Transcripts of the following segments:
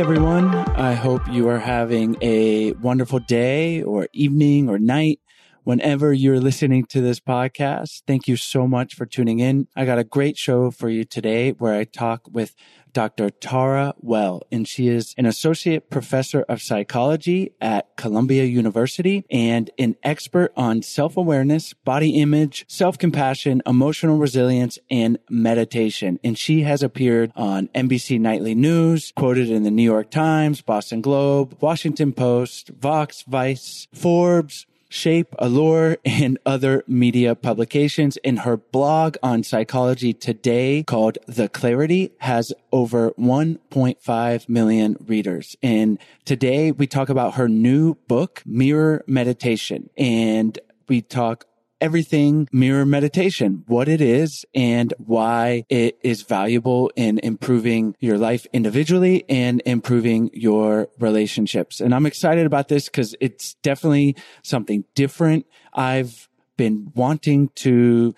Everyone, I hope you are having a wonderful day or evening or night whenever you're listening to this podcast. Thank you so much for tuning in. I got a great show for you today where I talk with Dr. Tara Well, and she is an associate professor of psychology at Columbia University and an expert on self-awareness, body image, self-compassion, emotional resilience, and meditation. And she has appeared on NBC Nightly News, quoted in the New York Times, Boston Globe, Washington Post, Vox, Vice, Forbes, Shape, Allure, and other media publications. And her blog on psychology today called The Clarity has over 1.5 million readers. And today we talk about her new book, Mirror Meditation. And we talk everything mirror meditation, what it is and why it is valuable in improving your life individually and improving your relationships. And I'm excited about this because it's definitely something different. I've been wanting to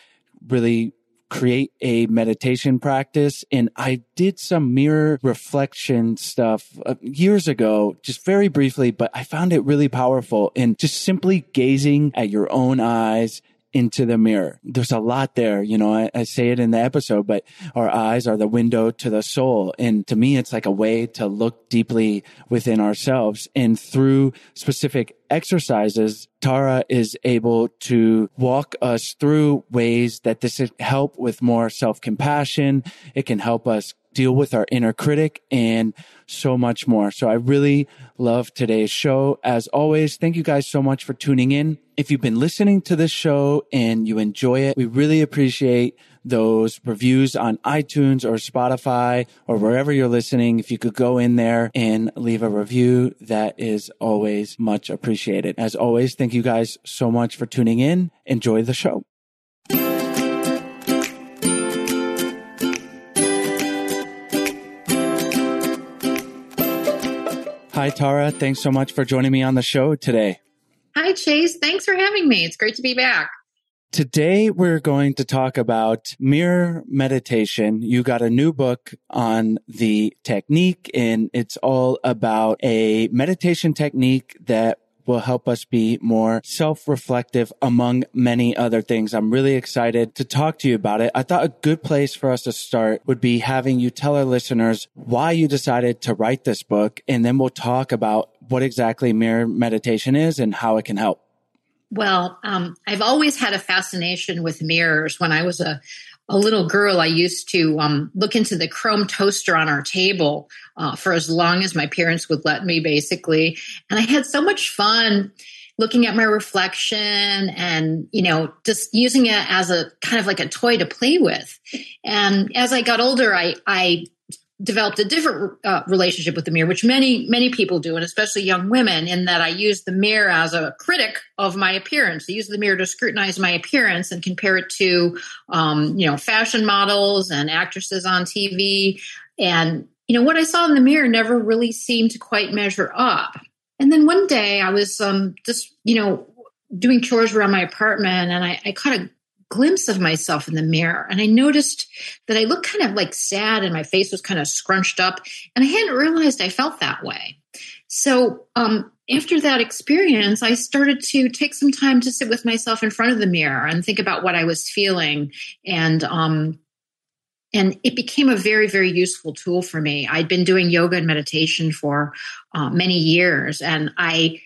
really create a meditation practice. And I did some mirror reflection stuff uh, years ago, just very briefly, but I found it really powerful and just simply gazing at your own eyes into the mirror. There's a lot there. You know, I, I, say it in the episode, but our eyes are the window to the soul. And to me, it's like a way to look deeply within ourselves. And through specific exercises, Tara is able to walk us through ways that this help with more self compassion. It can help us deal with our inner critic and so much more. So I really love today's show. As always, thank you guys so much for tuning in. If you've been listening to this show and you enjoy it, we really appreciate those reviews on iTunes or Spotify or wherever you're listening. If you could go in there and leave a review, that is always much appreciated. As always, thank you guys so much for tuning in. Enjoy the show. Hi, Tara. Thanks so much for joining me on the show today. Hi, Chase. Thanks for having me. It's great to be back. Today, we're going to talk about mirror meditation. You got a new book on the technique, and it's all about a meditation technique that will help us be more self-reflective among many other things. I'm really excited to talk to you about it. I thought a good place for us to start would be having you tell our listeners why you decided to write this book. And then we'll talk about what exactly mirror meditation is and how it can help. Well, um, I've always had a fascination with mirrors. When I was a a little girl, I used to um, look into the chrome toaster on our table uh, for as long as my parents would let me, basically. And I had so much fun looking at my reflection and you know just using it as a kind of like a toy to play with and as i got older i i developed a different uh, relationship with the mirror, which many many people do, and especially young women. In that I use the mirror as a critic of my appearance. I use the mirror to scrutinize my appearance and compare it to, um, you know, fashion models and actresses on TV. And you know what I saw in the mirror never really seemed to quite measure up. And then one day I was um, just you know doing chores around my apartment, and I, I caught a glimpse of myself in the mirror and I noticed that I looked kind of like sad and my face was kind of scrunched up and I hadn't realized I felt that way. So, um, after that experience, I started to take some time to sit with myself in front of the mirror and think about what I was feeling. And, um, and it became a very, very useful tool for me. I'd been doing yoga and meditation for uh, many years, and I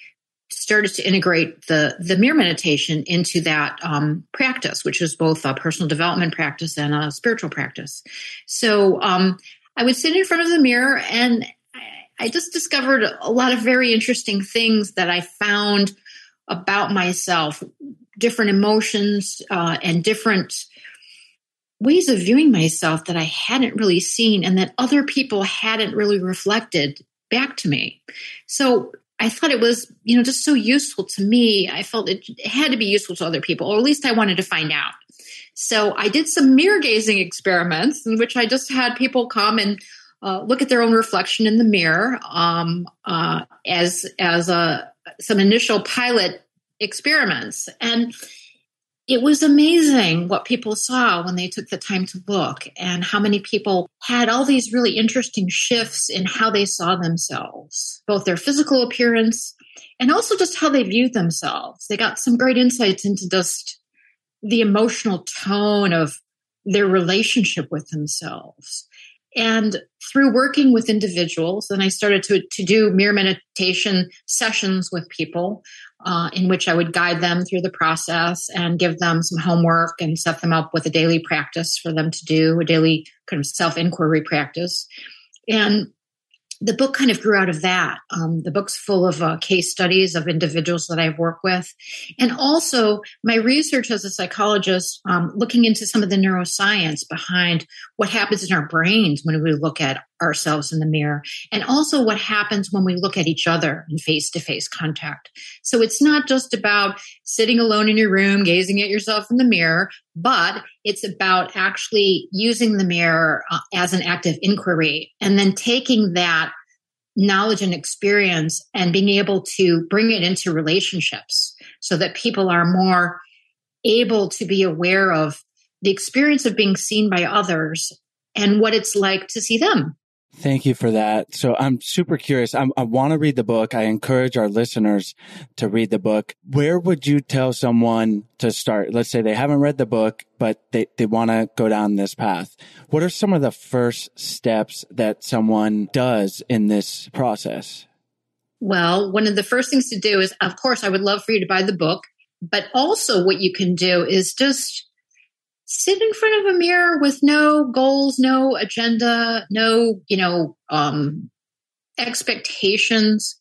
started to integrate the the mirror meditation into that um, practice, which is both a personal development practice and a spiritual practice. So um, I would sit in front of the mirror and I just discovered a lot of very interesting things that I found about myself, different emotions uh, and different ways of viewing myself that I hadn't really seen and that other people hadn't really reflected back to me. So I thought it was, you know, just so useful to me. I felt it had to be useful to other people, or at least I wanted to find out. So I did some mirror gazing experiments in which I just had people come and uh, look at their own reflection in the mirror um, uh, as as a some initial pilot experiments, and it was amazing what people saw when they took the time to look and how many people had all these really interesting shifts in how they saw themselves, both their physical appearance and also just how they viewed themselves. They got some great insights into just the emotional tone of their relationship with themselves. And through working with individuals, then I started to, to do mirror meditation sessions with people uh, in which I would guide them through the process and give them some homework and set them up with a daily practice for them to do, a daily kind of self inquiry practice. And the book kind of grew out of that. Um, the book's full of uh, case studies of individuals that I've worked with. And also my research as a psychologist, um, looking into some of the neuroscience behind what happens in our brains when we look at ourselves in the mirror and also what happens when we look at each other in face to face contact. So it's not just about sitting alone in your room, gazing at yourself in the mirror, but it's about actually using the mirror uh, as an active inquiry and then taking that knowledge and experience and being able to bring it into relationships so that people are more able to be aware of the experience of being seen by others and what it's like to see them. Thank you for that. So I'm super curious. I'm, i want to read the book. I encourage our listeners to read the book. Where would you tell someone to start? Let's say they haven't read the book, but they, they want to go down this path. What are some of the first steps that someone does in this process? Well, one of the first things to do is, of course, I would love for you to buy the book, but also what you can do is just sit in front of a mirror with no goals, no agenda, no, you know, um, expectations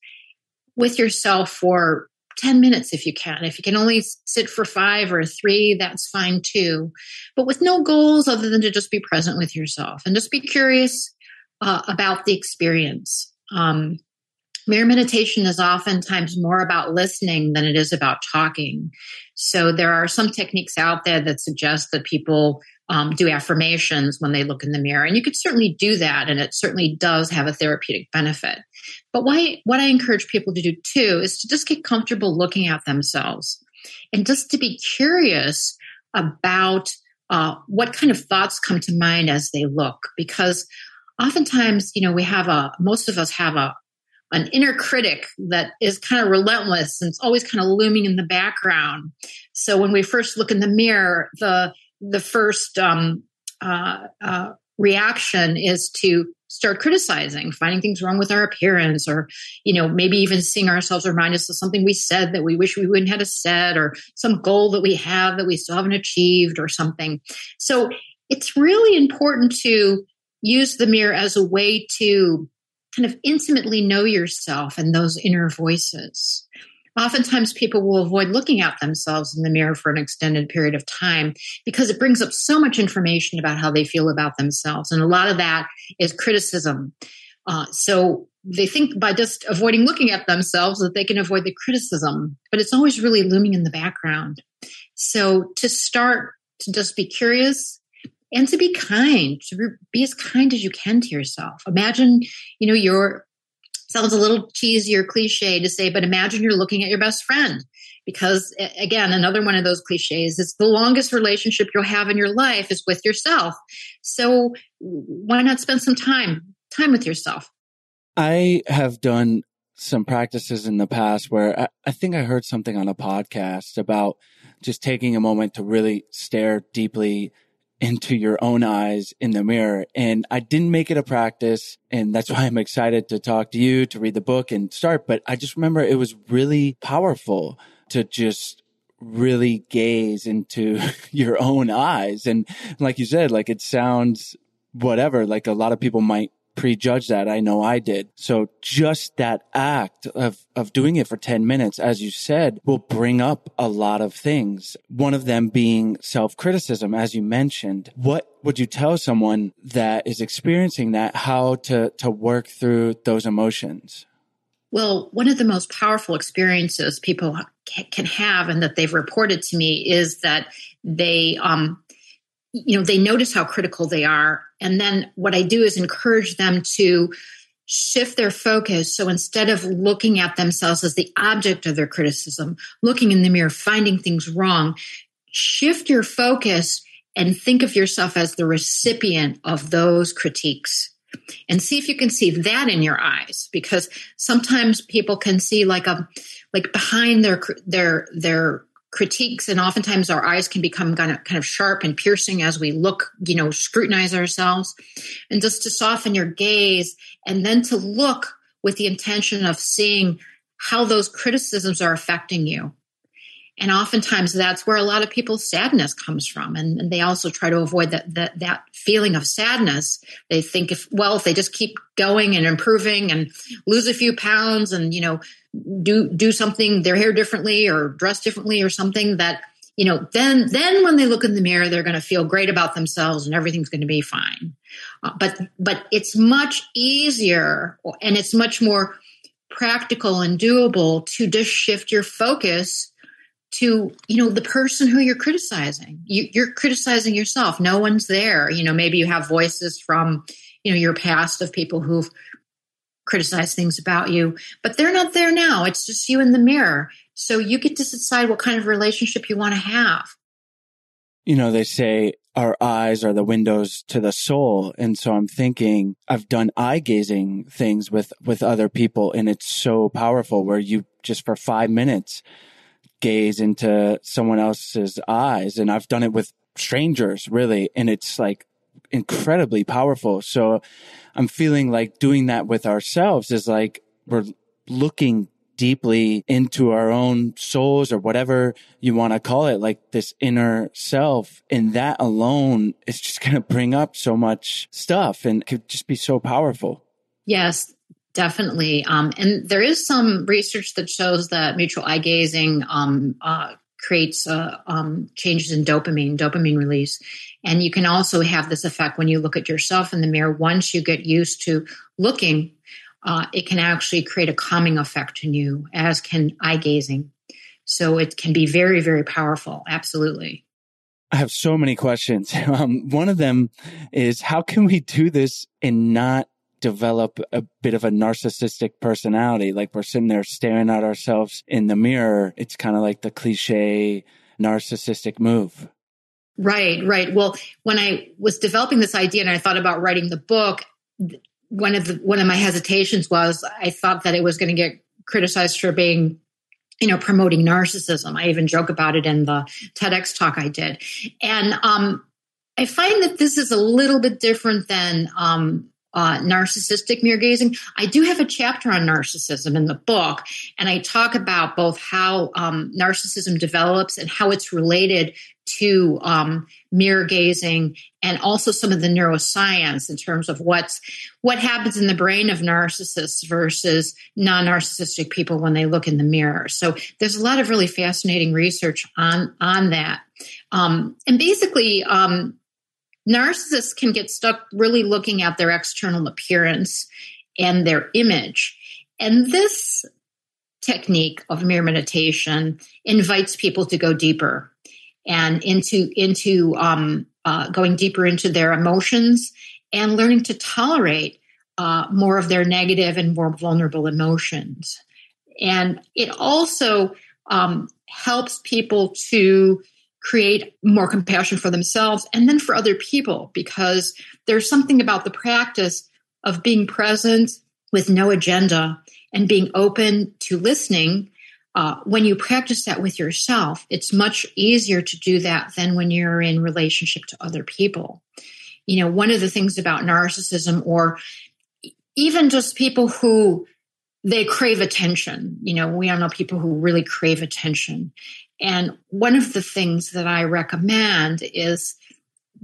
with yourself for 10 minutes if you can. If you can only sit for five or three, that's fine too. But with no goals other than to just be present with yourself and just be curious uh, about the experience. Um, Mirror meditation is oftentimes more about listening than it is about talking. So there are some techniques out there that suggest that people um, do affirmations when they look in the mirror. And you could certainly do that, and it certainly does have a therapeutic benefit. But why, what I encourage people to do too is to just get comfortable looking at themselves and just to be curious about uh, what kind of thoughts come to mind as they look. Because oftentimes, you know, we have a, most of us have a, an inner critic that is kind of relentless and it's always kind of looming in the background. So when we first look in the mirror, the the first um, uh, uh, reaction is to start criticizing, finding things wrong with our appearance, or you know maybe even seeing ourselves remind us of something we said that we wish we wouldn't have said, or some goal that we have that we still haven't achieved, or something. So it's really important to use the mirror as a way to kind of intimately know yourself and those inner voices. Oftentimes, people will avoid looking at themselves in the mirror for an extended period of time because it brings up so much information about how they feel about themselves. And a lot of that is criticism. Uh, so they think by just avoiding looking at themselves that they can avoid the criticism, but it's always really looming in the background. So to start to just be curious and to be kind, to be as kind as you can to yourself. Imagine, you know, your sounds a little cheesy or cliche to say, but imagine you're looking at your best friend. Because again, another one of those cliches is the longest relationship you'll have in your life is with yourself. So why not spend some time, time with yourself? I have done some practices in the past where I, I think I heard something on a podcast about just taking a moment to really stare deeply into your own eyes in the mirror. And I didn't make it a practice. And that's why I'm excited to talk to you, to read the book and start. But I just remember it was really powerful to just really gaze into your own eyes. And like you said, like it sounds whatever, like a lot of people might prejudge that. I know I did. So just that act of, of doing it for 10 minutes, as you said, will bring up a lot of things. One of them being self criticism, as you mentioned. What would you tell someone that is experiencing that, how to, to work through those emotions? Well, one of the most powerful experiences people can have and that they've reported to me is that they um, you know they notice how critical they are. And then what i do is encourage them to shift their focus. So instead of looking at themselves as the object of their criticism looking in the mirror finding things wrong shift your focus and think of yourself as the recipient of those critiques. And see if you can see that in your eyes because sometimes people can see like a like behind their their their critiques and oftentimes our eyes can become kind of kind of sharp and piercing as we look you know scrutinize ourselves. And just to soften your gaze and then to look with the intention of seeing how those criticisms are affecting you and oftentimes that's where a lot of people's sadness comes from. And, and, they also try to avoid that, that that feeling of sadness. They think if well if they just keep going and improving and lose a few pounds and you know do do something their hair differently or dress differently or something that you know then then when they look in the mirror they're going to feel great about themselves and everything's going to be fine. Uh, but but it's much easier and it's much more practical and doable to just shift your focus to you know the person who you're criticizing you, you're criticizing yourself no one's there you know maybe you have voices from you know your past of people who've criticized things about you, but they're not there now. It's just you in the mirror. So you get to decide what kind of relationship you want to have. you know, they say our eyes are the windows to the soul. And so I'm thinking I've done eye gazing things with, with other people and it's so powerful where you just for five minutes gaze into someone else's eyes. And I've done it with strangers really. And it's like incredibly powerful. So I'm feeling like doing that with ourselves is like we're looking deeply into our own souls or whatever you want to call it, like this inner self. And that alone is just going to bring up so much stuff and could just be so powerful. Yes, definitely. Um, and there is some research that shows that mutual eye gazing um, uh, creates uh, um, changes in dopamine, dopamine release. And you can also have this effect when you look at yourself in the mirror. Once you get used to looking uh, it can actually create a calming effect in you, as can eye gazing. So it can be very, very powerful. Absolutely. I have so many questions. Um, one of them is how can we do this and not develop a bit of a narcissistic personality? Like we're sitting there staring at ourselves in the mirror. It's kind of like the cliche narcissistic move. Right, right. Well, when I was developing this idea and I thought about writing the book, one of the one of my hesitations was I thought that it was going to get criticized for being you know promoting narcissism i even joke about it in the tedx talk i did and um, i find that this is a little bit different than um, uh, narcissistic mirror gazing. I do have a chapter on narcissism in the book, and I talk about both how um, narcissism develops and how it's related to um, mirror gazing, and also some of the neuroscience in terms of what's what happens in the brain of narcissists versus non-narcissistic people when they look in the mirror. So there's a lot of really fascinating research on on that, um, and basically um, narcissists can get stuck really looking at their external appearance and their image. And this technique of mirror meditation invites people to go deeper and into into um, uh, going deeper into their emotions and learning to tolerate uh, more of their negative and more vulnerable emotions. And it also um, helps people to create more compassion for themselves and then for other people because there's something about the practice of being present with no agenda and being open to listening. Uh, when you practice that with yourself it's much easier to do that than when you're in relationship to other people. You know one of the things about narcissism or even just people who they crave attention. You know we all know people who really crave attention and one of the things that I recommend is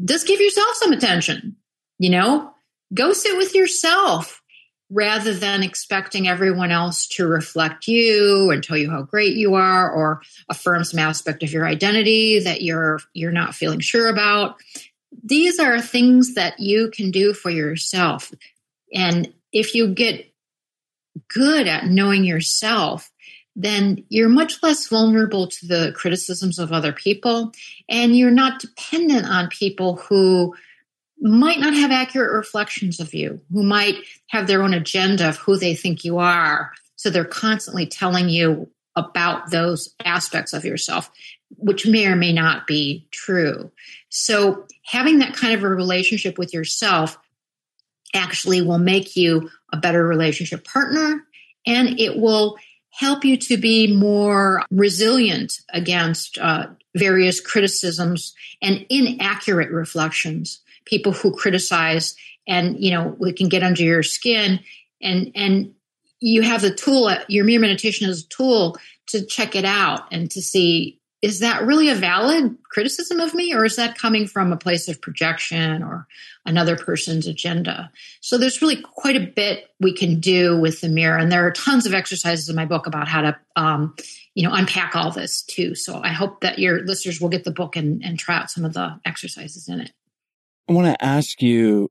just give yourself some attention. You know, go sit with yourself rather than expecting everyone else to reflect you and tell you how great you are or affirm some aspect of your identity that you're you're not feeling sure about. These are things that you can do for yourself. And if you get good at knowing yourself, then you're much less vulnerable to the criticisms of other people and you're not dependent on people who might not have accurate reflections of you, who might have their own agenda of who they think you are. So they're constantly telling you about those aspects of yourself, which may or may not be true. So having that kind of a relationship with yourself actually will make you a better relationship partner and it will help you to be more resilient against uh, various criticisms and inaccurate reflections. People who criticize and you know we can get under your skin and and you have the tool your mirror meditation is a tool to check it out and to see is that really a valid criticism of me or is that coming from a place of projection or another person's agenda? So there's really quite a bit we can do with the mirror and there are tons of exercises in my book about how to um, you know unpack all this too. So i hope that your listeners will get the book and, and try out some of the exercises in it. I want to ask you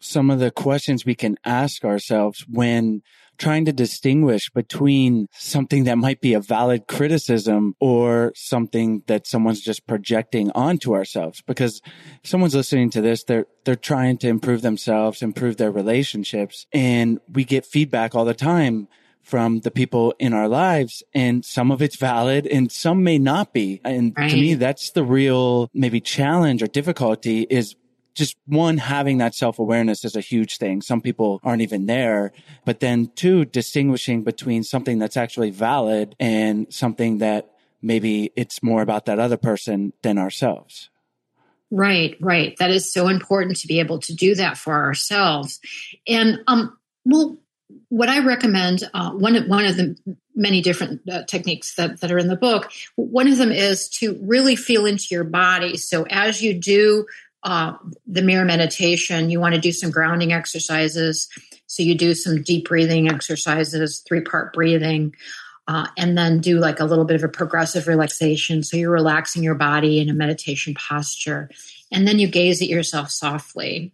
some of the questions we can ask ourselves when trying to distinguish between something that might be a valid criticism or something that someone's just projecting onto ourselves. Because if someone's listening to this, they're, they're trying to improve themselves, improve their relationships. And we get feedback all the time from the people in our lives and some of it's valid and some may not be. And right. to me, that's the real maybe challenge or difficulty is just one, having that self awareness is a huge thing. Some people aren't even there. But then two, distinguishing between something that's actually valid and something that maybe it's more about that other person than ourselves. Right, right. That is so important to be able to do that for ourselves. And um, well, what I recommend, uh, one of, one of the many different uh, techniques that, that are in the book, one of them is to really feel into your body. So as you do uh, the mirror meditation, you want to do some grounding exercises. So you do some deep breathing exercises, three part breathing. Uh, and then do like a little bit of a progressive relaxation. So you're relaxing your body in a meditation posture. And then you gaze at yourself softly.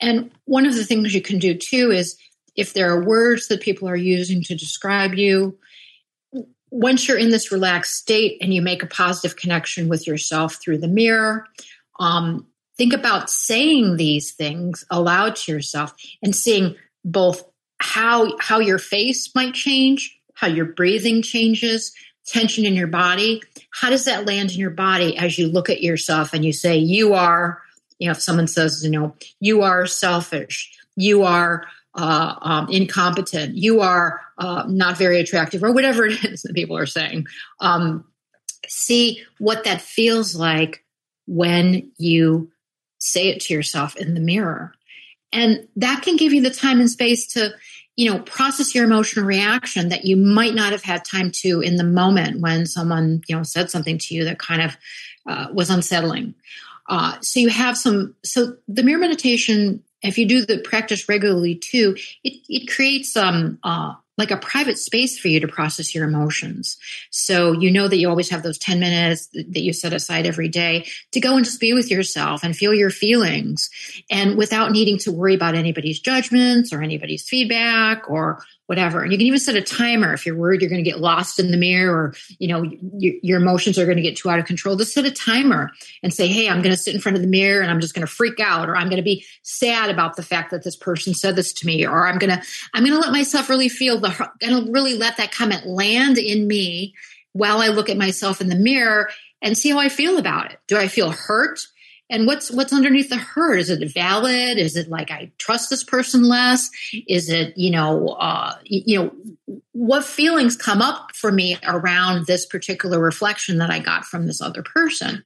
And one of the things you can do too is if there are words that people are using to describe you, once you're in this relaxed state and you make a positive connection with yourself through the mirror, um, think about saying these things aloud to yourself and seeing both how how your face might change, how your breathing changes, tension in your body. How does that land in your body as you look at yourself and you say you are, you know, if someone says, you know, you are selfish, you are uh, um, incompetent, you are uh, not very attractive, or whatever it is that people are saying. Um, see what that feels like when you say it to yourself in the mirror. And that can give you the time and space to, you know, process your emotional reaction that you might not have had time to in the moment when someone, you know, said something to you that kind of uh, was unsettling. Uh, so you have some, so the mirror meditation if you do the practice regularly too, it, it creates um, uh, like a private space for you to process your emotions. So you know that you always have those 10 minutes that you set aside every day to go and just be with yourself and feel your feelings and without needing to worry about anybody's judgments or anybody's feedback or whatever. And you can even set a timer if you're worried you're going to get lost in the mirror or, you know, your, your emotions are going to get too out of control. Just set a timer and say, Hey, I'm going to sit in front of the mirror and I'm just going to freak out or I'm going to be sad about the fact that this person said this to me or I'm going to, I'm going to let myself really feel the, going to really let that comment land in me while I look at myself in the mirror and see how I feel about it. Do I feel hurt? And what's what's underneath the hurt is it valid? Is it like i trust this person less? Is it you know uh, you know what feelings come up for me around this particular reflection that i got from this other person?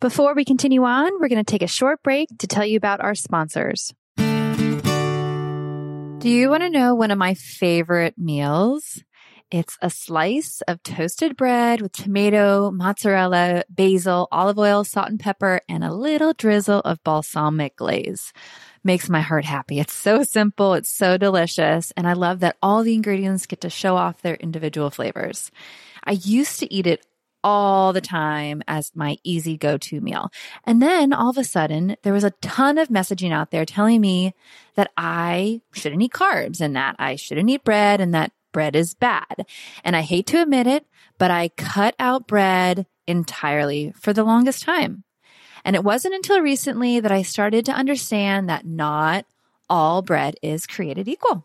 Before we continue on we're going to take a short break to tell you about our sponsors. Do you want to know one of my favorite meals it's a slice of toasted bread with tomato, mozzarella, basil, olive oil, salt and pepper, and a little drizzle of balsamic glaze. Makes my heart happy. It's so simple. It's so delicious. And I love that all the ingredients get to show off their individual flavors. I used to eat it all the time as my easy go to meal. And then all of a sudden, there was a ton of messaging out there telling me that I shouldn't eat carbs and that I shouldn't eat bread and that bread is bad. And I hate to admit it, but I cut out bread entirely for the longest time. And it wasn't until recently that I started to understand that not all bread is created equal.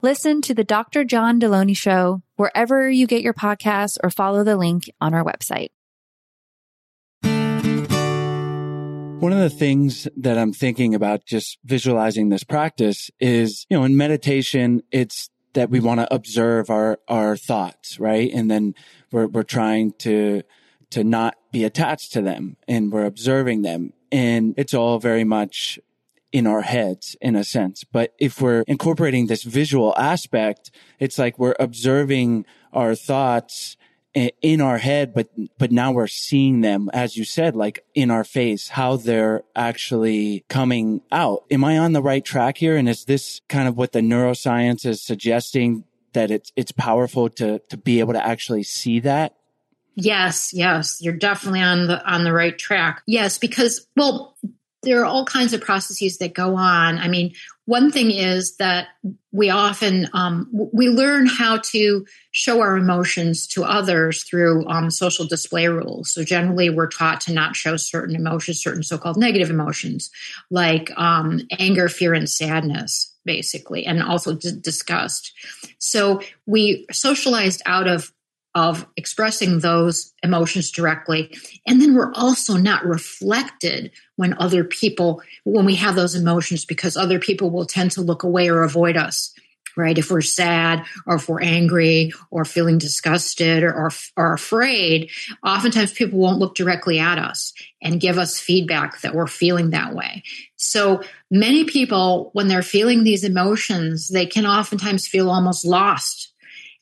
Listen to the Dr. John Delony Show wherever you get your podcasts or follow the link on our website. One of the things that I'm thinking about just visualizing this practice is, you know, in meditation, it's that we want to observe our, our thoughts, right? And then we're, we're trying to, to not be attached to them and we're observing them. And it's all very much in our heads in a sense. But if we're incorporating this visual aspect, it's like we're observing our thoughts in our head, but, but now we're seeing them, as you said, like in our face, how they're actually coming out. Am I on the right track here? And is this kind of what the neuroscience is suggesting that it's, it's powerful to, to be able to actually see that? Yes, yes, you're definitely on the on the right track. Yes, because well, there are all kinds of processes that go on. I mean, one thing is that we often um, we learn how to show our emotions to others through um, social display rules. So generally, we're taught to not show certain emotions, certain so-called negative emotions, like um, anger, fear, and sadness, basically, and also d- disgust. So we socialized out of of expressing those emotions directly. And then we're also not reflected when other people, when we have those emotions, because other people will tend to look away or avoid us, right? If we're sad or if we're angry or feeling disgusted or, or afraid, oftentimes people won't look directly at us and give us feedback that we're feeling that way. So many people, when they're feeling these emotions, they can oftentimes feel almost lost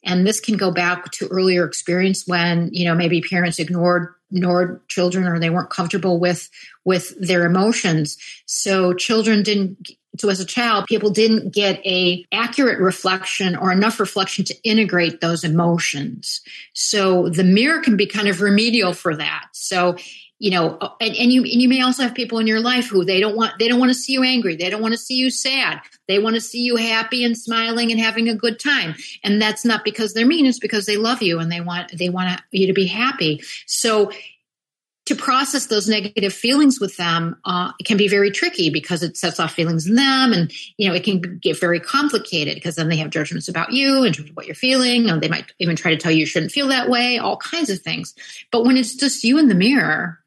and this can go back to earlier experience when you know maybe parents ignored ignored children or they weren't comfortable with with their emotions. So children didn't so as a child people didn't get a accurate reflection or enough reflection to integrate those emotions. So the mirror can be kind of remedial for that. So you know and, and you and you may also have people in your life who they don't want they don't want to see you angry. They don't want to see you sad. They want to see you happy and smiling and having a good time. And that's not because they're mean. It's because they love you and they want they want you to be happy. So to process those negative feelings with them uh, can be very tricky because it sets off feelings in them and you know it can get very complicated because then they have judgments about you in terms of what you're feeling. And they might even try to tell you you shouldn't feel that way all kinds of things. But when it's just you in the mirror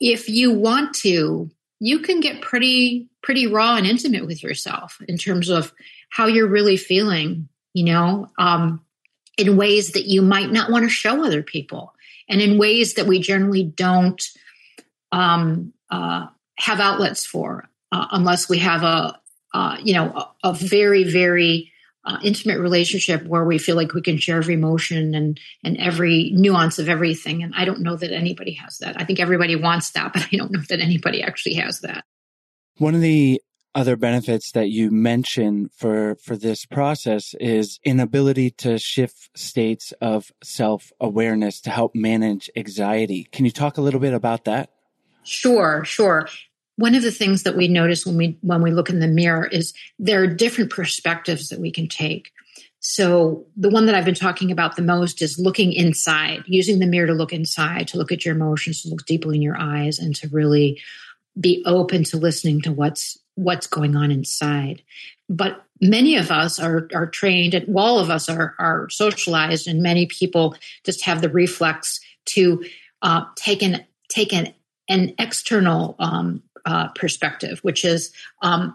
if you want to, you can get pretty pretty raw and intimate with yourself in terms of how you're really feeling, you know, um, in ways that you might not want to show other people, and in ways that we generally don't um, uh, have outlets for, uh, unless we have a, uh, you know, a, a very very uh, intimate relationship where we feel like we can share every emotion and and every nuance of everything. And I don't know that anybody has that. I think everybody wants that, but I don't know that anybody actually has that. One of the other benefits that you mention for for this process is inability to shift states of self-awareness to help manage anxiety. Can you talk a little bit about that? Sure, sure. One of the things that we notice when we when we look in the mirror is there are different perspectives that we can take. So the one that I've been talking about the most is looking inside, using the mirror to look inside, to look at your emotions, to look deeply in your eyes and to really be open to listening to what's what's going on inside. But many of us are are trained and all of us are are socialized and many people just have the reflex to uh, take an take an an external um, uh, perspective, which is um,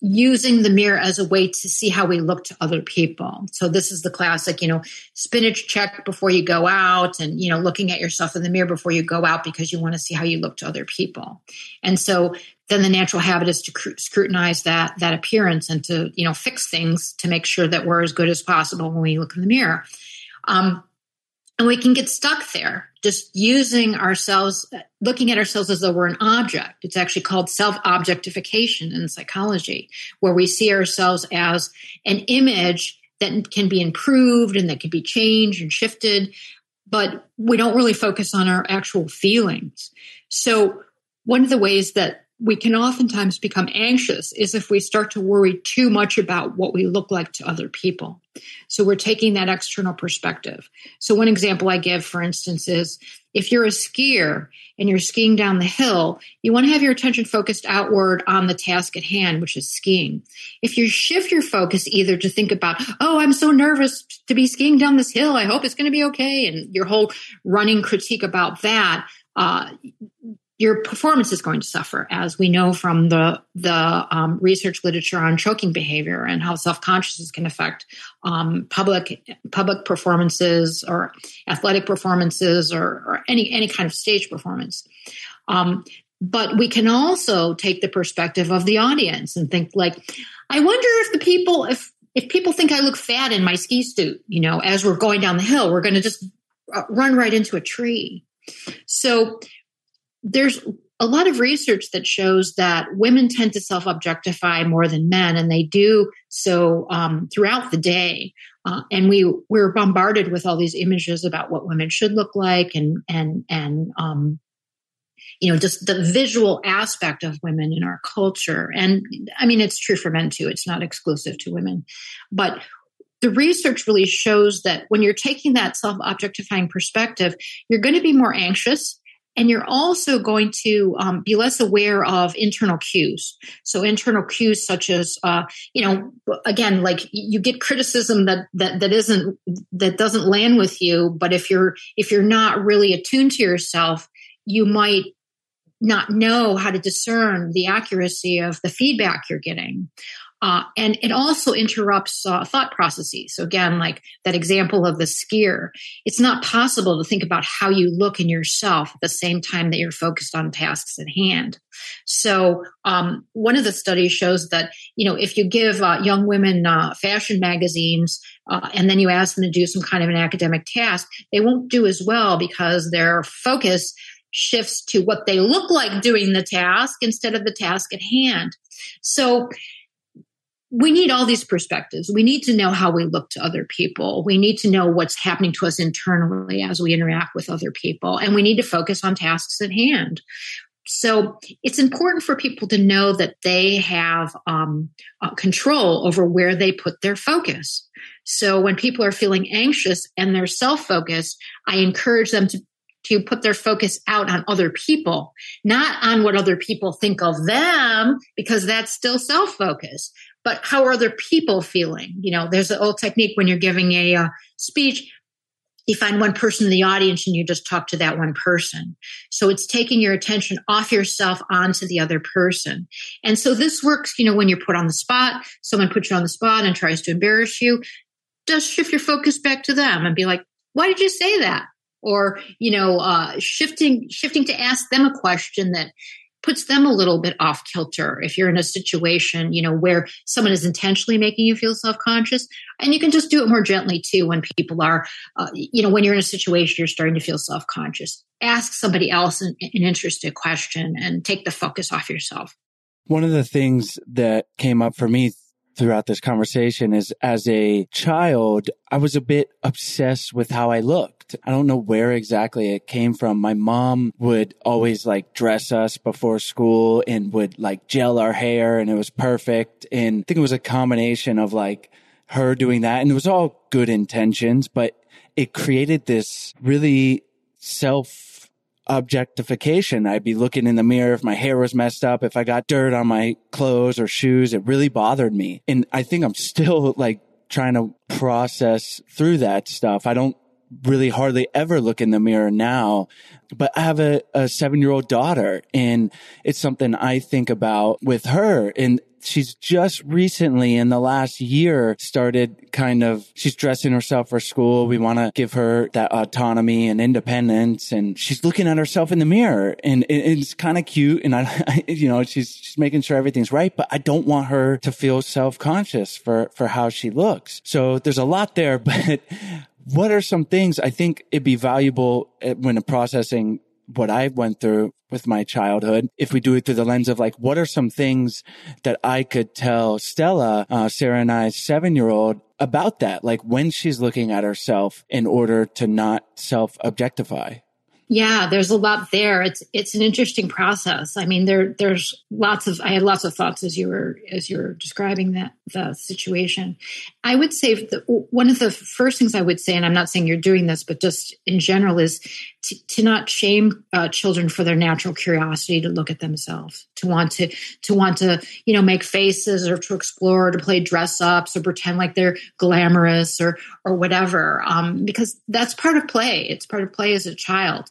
using the mirror as a way to see how we look to other people. So this is the classic, you know, spinach check before you go out and, you know, looking at yourself in the mirror before you go out because you want to see how you look to other people. And so then the natural habit is to scrutinize that that appearance and to, you know, fix things to make sure that we're as good as possible when we look in the mirror. Um, and we can get stuck there, just using ourselves, looking at ourselves as though we're an object. It's actually called self objectification in psychology, where we see ourselves as an image that can be improved and that can be changed and shifted, but we don't really focus on our actual feelings. So, one of the ways that we can oftentimes become anxious is if we start to worry too much about what we look like to other people. So we're taking that external perspective. So one example I give, for instance, is if you're a skier and you're skiing down the hill, you want to have your attention focused outward on the task at hand, which is skiing. If you shift your focus either to think about, oh, I'm so nervous to be skiing down this hill, I hope it's going to be okay, and your whole running critique about that, uh, your performance is going to suffer, as we know from the the um, research literature on choking behavior and how self consciousness can affect um, public public performances or athletic performances or, or, any any kind of stage performance. Um, but we can also take the perspective of the audience and think like, I wonder if the people if if people think I look fat in my ski suit, you know, as we're going down the hill, we're going to just uh, run right into a tree. So there's a lot of research that shows that women tend to self objectify more than men, and they do so um, throughout the day. Uh, and we we're bombarded with all these images about what women should look like, and and and um, you know just the visual aspect of women in our culture. And I mean, it's true for men too. It's not exclusive to women, but the research really shows that when you're taking that self objectifying perspective, you're going to be more anxious and you're also going to um, be less aware of internal cues. So internal cues such as uh, you know again like you get criticism that that that isn't that doesn't land with you but if you're if you're not really attuned to yourself you might not know how to discern the accuracy of the feedback you're getting uh, and it also interrupts uh, thought processes. So again, like that example of the skier, it's not possible to think about how you look in yourself at the same time that you're focused on tasks at hand. So um, one of the studies shows that you know if you give uh, young women uh, fashion magazines uh, and then you ask them to do some kind of an academic task, they won't do as well because their focus shifts to what they look like doing the task instead of the task at hand. So we need all these perspectives. We need to know how we look to other people. We need to know what's happening to us internally as we interact with other people. And we need to focus on tasks at hand. So it's important for people to know that they have um, uh, control over where they put their focus. So when people are feeling anxious and they're self focused, I encourage them to to put their focus out on other people, not on what other people think of them, because that's still self focus, but how are other people feeling? You know, there's an old technique when you're giving a uh, speech, you find one person in the audience and you just talk to that one person. So it's taking your attention off yourself onto the other person. And so this works, you know, when you're put on the spot, someone puts you on the spot and tries to embarrass you, just shift your focus back to them and be like, why did you say that? Or, you know, uh, shifting, shifting to ask them a question that puts them a little bit off kilter. If you're in a situation you know where someone is intentionally making you feel self-conscious and you can just do it more gently too when people are uh, you know when you're in a situation you're starting to feel self-conscious. Ask somebody else an, an interested question and take the focus off yourself. One of the things that came up for me throughout this conversation is as a child, I was a bit obsessed with how I looked. I don't know where exactly it came from. My mom would always like dress us before school and would like gel our hair and it was perfect. And I think it was a combination of like her doing that and it was all good intentions, but it created this really self objectification. I'd be looking in the mirror if my hair was messed up, if I got dirt on my clothes or shoes, it really bothered me. And I think I'm still like trying to process through that stuff. I don't really hardly ever look in the mirror now, but I have a, a seven year old daughter and it's something I think about with her. And she's just recently in the last year started kind of, she's dressing herself for school. We want to give her that autonomy and independence. And she's looking at herself in the mirror and it's kind of cute. And I, I, you know, she's, she's making sure everything's right, but I don't want her to feel self conscious for, for how she looks. So there's a lot there, but what are some things I think it'd be valuable eh, when processing what I went through with my childhood. If we do it through the lens of like, what are some things that I could tell Stella, uh, Sarah and I's seven year old about that? Like when she's looking at herself in order to not self objectify. Yeah, there's a lot there. It's it's an interesting process. I mean, there there's lots of I had lots of thoughts as you were as you were describing that the situation. I would say the, one of the first things I would say, and I'm not saying you're doing this, but just in general, is to, not shame uh, children for their natural curiosity to look at themselves, to want to to want to you know make faces or to explore, to play dress ups or pretend like they're glamorous or or whatever, um, because that's part of play. It's part of play as a child,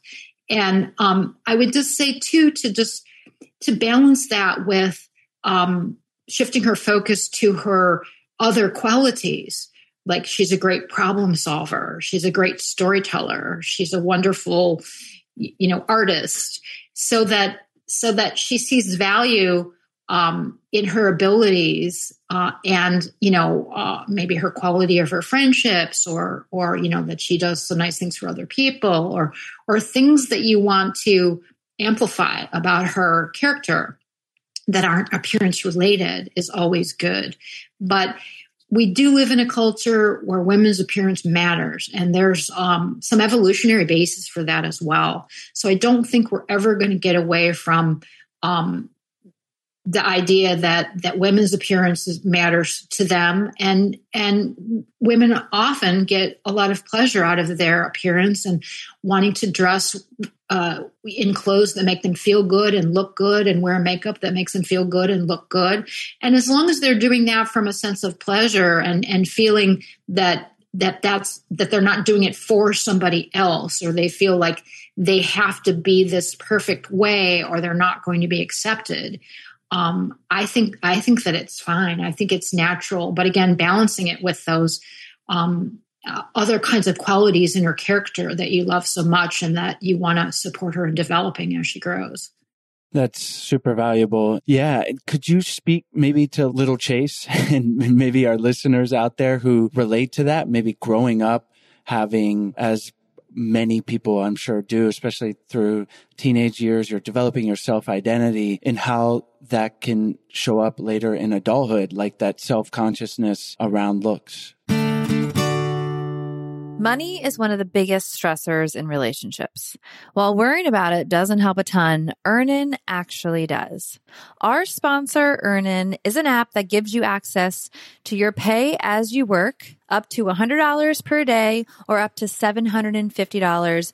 and um, I would just say too to just to balance that with um, shifting her focus to her other qualities like she's a great problem solver. She's a great storyteller. She's a wonderful you know artist. So that so that she sees value um, in her abilities uh, and you know uh, maybe her quality of her friendships or or you know that she does some nice things for other people or or things that you want to amplify about her character that aren't appearance related is always good. But we do live in a culture where women's appearance matters and there's um, some evolutionary basis for that as well. So i don't think we're ever going to get away from um, the idea that that women's appearance matters to them and and women often get a lot of pleasure out of their appearance and wanting to dress uh, in clothes that make them feel good and look good and wear makeup that makes them feel good and look good and as long as they're doing that from a sense of pleasure and and feeling that that that's that they're not doing it for somebody else or they feel like they have to be this perfect way or they're not going to be accepted um, I think I think that it's fine. I think it's natural, but again, balancing it with those um, Uh, other kinds of qualities in her character that you love so much and that you want to support her in developing as she grows. That's super valuable. Yeah. Could you speak maybe to little Chase and maybe our listeners out there who relate to that? Maybe growing up having as many people I'm sure do, especially through teenage years, you're developing your self identity and how that can show up later in adulthood, like that self consciousness around looks. Money is one of the biggest stressors in relationships. While worrying about it doesn't help a ton, Earnin actually does. Our sponsor, Earnin, is an app that gives you access to your pay as you work, up to $100 per day or up to $750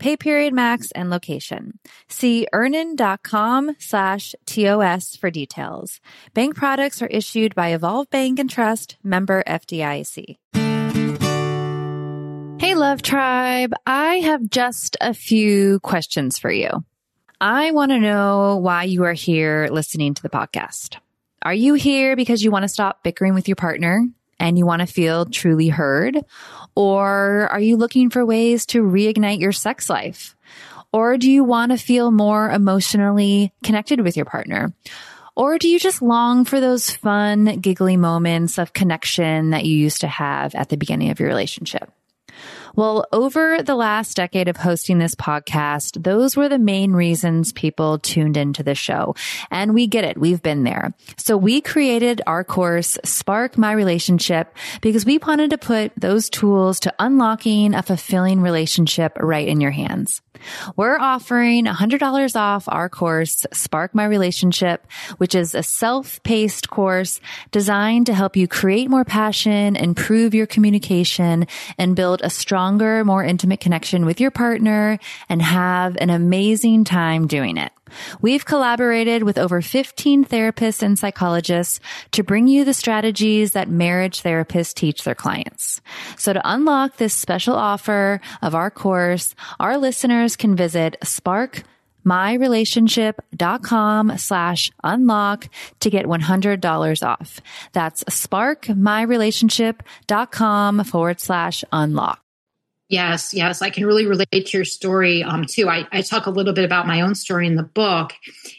pay period max, and location. See earnin.com slash TOS for details. Bank products are issued by Evolve Bank and Trust, member FDIC. Hey, Love Tribe. I have just a few questions for you. I want to know why you are here listening to the podcast. Are you here because you want to stop bickering with your partner and you want to feel truly heard? Or are you looking for ways to reignite your sex life? Or do you want to feel more emotionally connected with your partner? Or do you just long for those fun, giggly moments of connection that you used to have at the beginning of your relationship? Well, over the last decade of hosting this podcast, those were the main reasons people tuned into the show. And we get it. We've been there. So we created our course, Spark My Relationship, because we wanted to put those tools to unlocking a fulfilling relationship right in your hands. We're offering $100 off our course, Spark My Relationship, which is a self-paced course designed to help you create more passion, improve your communication, and build a stronger, more intimate connection with your partner and have an amazing time doing it. We've collaborated with over 15 therapists and psychologists to bring you the strategies that marriage therapists teach their clients. So to unlock this special offer of our course, our listeners can visit Spark myrelationship.com slash unlock to get $100 off. That's sparkmyrelationship.com forward slash unlock. Yes, yes, I can really relate to your story um, too. I, I, talk a little bit about my own story in the book,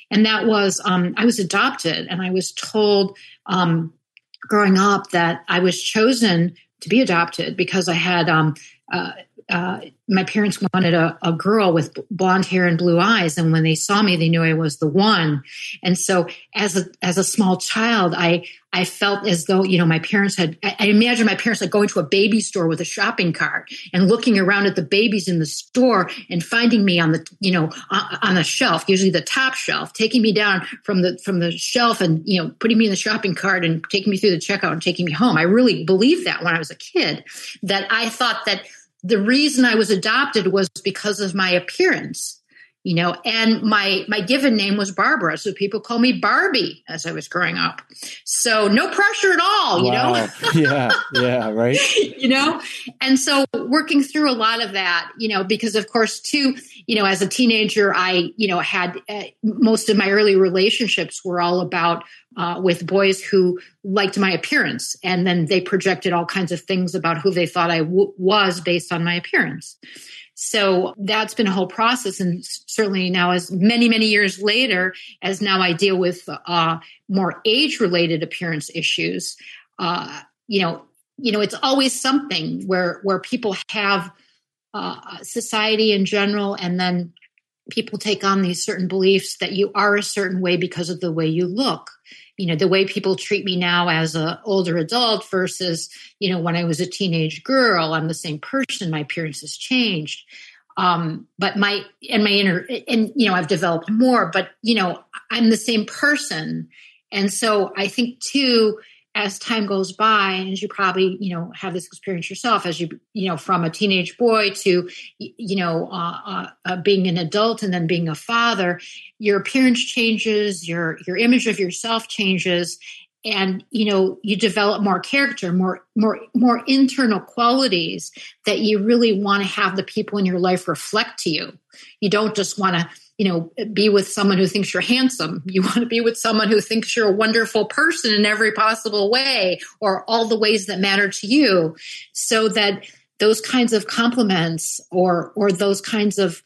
and that was um, I was adopted, and I was told um, growing up that I was chosen to be adopted because I had um, uh, uh, my parents wanted a, a, girl with blonde hair and blue eyes, and when they saw me, they knew I was the one. And so, as a as a small child, I I felt as though you know my parents had. I, I imagine my parents like going to a baby store with a shopping cart and looking around at the babies in the store and finding me on the you know on, on the shelf, usually the top shelf, taking me down from the from the shelf and you know putting me in the shopping cart and taking me through the checkout and taking me home. I really believed that when I was a kid. That I thought that the reason I was adopted was because of my appearance you know and my my given name was barbara so people call me barbie as i was growing up. So no pressure at all you know? Yeah yeah right. You know? And so working through a lot of that you know because of course too you know as a teenager i you know had uh, most of my early relationships were all about uh, with boys who liked my appearance and then they projected all kinds of things about who they thought I w- was based on my appearance so that's been a whole process. And certainly now, as many, many years later, as now I deal with uh, more age related appearance issues, uh, you know, you know, it's always something where, where people have uh, society in general, and then people take on these certain beliefs that you are a certain way because of the way you look you know the way people treat me now as an older adult versus you know when i was a teenage girl i'm the same person. My appearance has changed. Um but my and my inner and you know i've developed more but you know i'm the same person. And so i think too as time goes by and as you probably you know have this experience yourself as you you know from a teenage boy to you know uh, uh, uh, being an adult and then being a father your appearance changes your your image of yourself changes. And you know you develop more character more more more internal qualities that you really want to have the people in your life reflect to you. You don't just want to you know be with someone who thinks you're handsome. You want to be with someone who thinks you're a wonderful person in every possible way or all the ways that matter to you. So that those kinds of compliments or or those kinds of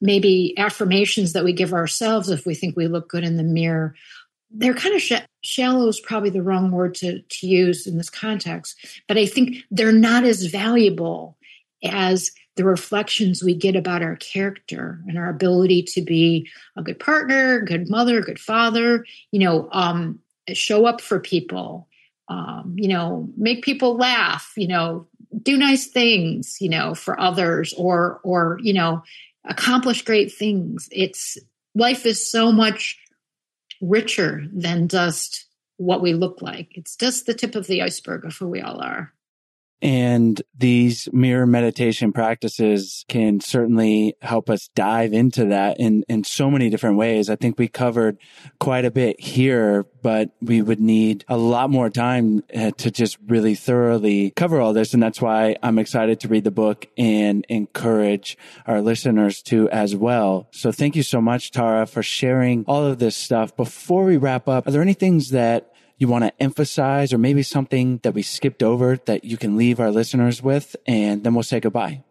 maybe affirmations that we give ourselves if we think we look good in the mirror they're kind of sh- shallow is probably the wrong word to, to use in this context but i think they're not as valuable as the reflections we get about our character and our ability to be a good partner, good mother, good father, you know, um, show up for people, um, you know, make people laugh, you know, do nice things, you know, for others or, or, you know, accomplish great things. It's life is so much richer than just what we look like. It's just the tip of the iceberg of who we all are. And these mirror meditation practices can certainly help us dive into that in, in so many different ways. I think we covered quite a bit here, but we would need a lot more time uh, to just really thoroughly cover all this. And that's why I'm excited to read the book and encourage our listeners to as well. So thank you so much, Tara, for sharing all of this stuff. Before we wrap up, are there any things that you want to emphasize or maybe something that we skipped over that you can leave our listeners with? And then we'll say goodbye.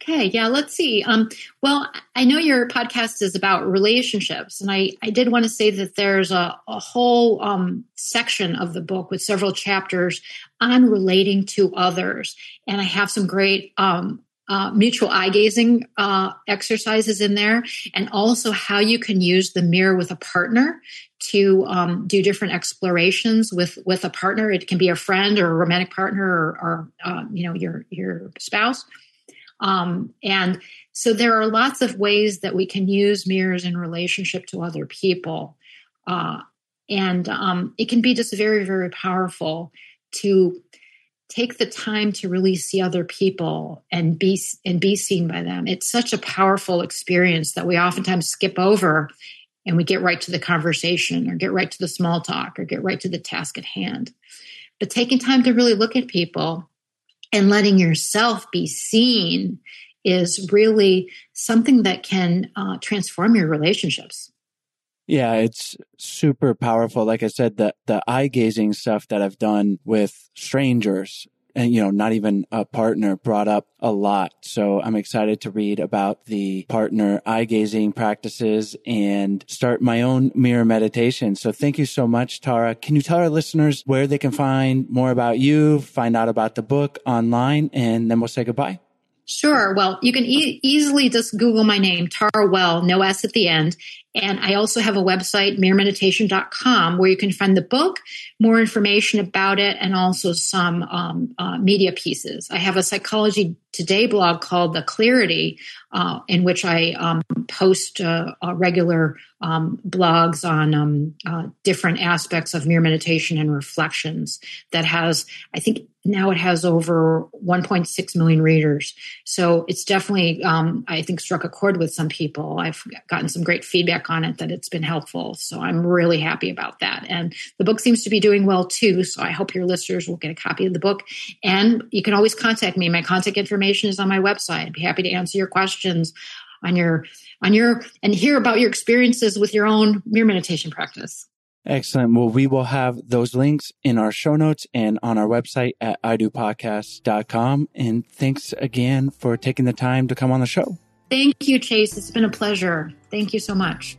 Okay, yeah, let's see. Um, well, I know your podcast is about relationships, and I, I did want to say that there's a, a whole um, section of the book with several chapters on relating to others. And I have some great um, uh, mutual eye gazing uh, exercises in there, and also how you can use the mirror with a partner to um, do different explorations with with a partner. It can be a friend or a romantic partner or, or uh, you know your your spouse. Um, and so there are lots of ways that we can use mirrors in relationship to other people. Uh, and um, it can be just very, very powerful to take the time to really see other people and be and be seen by them. It's such a powerful experience that we oftentimes skip over and we get right to the conversation or get right to the small talk or get right to the task at hand. But taking time to really look at people and letting yourself be seen is really something that can uh, transform your relationships. Yeah, it's super powerful. Like I said, the the eye gazing stuff that I've done with strangers and you know, not even a partner brought up a lot. So I'm excited to read about the partner eye gazing practices and start my own mirror meditation. So thank you so much, Tara. Can you tell our listeners where they can find more about you, find out about the book online, and then we'll say goodbye? Sure. Well, you can e- easily just Google my name, Tara Well, no S at the end. And I also have a website, mirrormeditation.com, where you can find the book, more information about it, and also some um, uh, media pieces. I have a Psychology Today blog called The Clarity, uh, in which I um, post uh, uh regular um, blogs on um, uh, different aspects of mirror meditation and reflections that has, I think, now it has over 1.6 million readers. So it's definitely, um, I think, struck a chord with some people. I've gotten some great feedback on it that it's been helpful. So I'm really happy about that. And the book seems to be doing well too. So I hope your listeners will get a copy of the book. And you can always contact me. My contact information is on my website. I'd be happy to answer your questions on your on your and hear about your experiences with your own mirror meditation practice. Excellent. Well, we will have those links in our show notes and on our website at idopodcast.com. And thanks again for taking the time to come on the show. Thank you, Chase. It's been a pleasure. Thank you so much.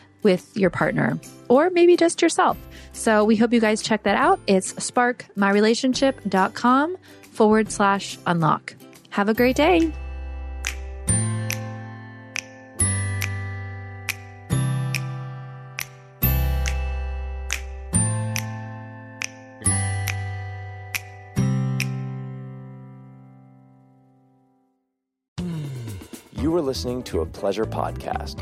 with your partner or maybe just yourself. So we hope you guys check that out. It's sparkmyrelationship.com forward slash unlock. Have a great day. You were listening to a pleasure podcast.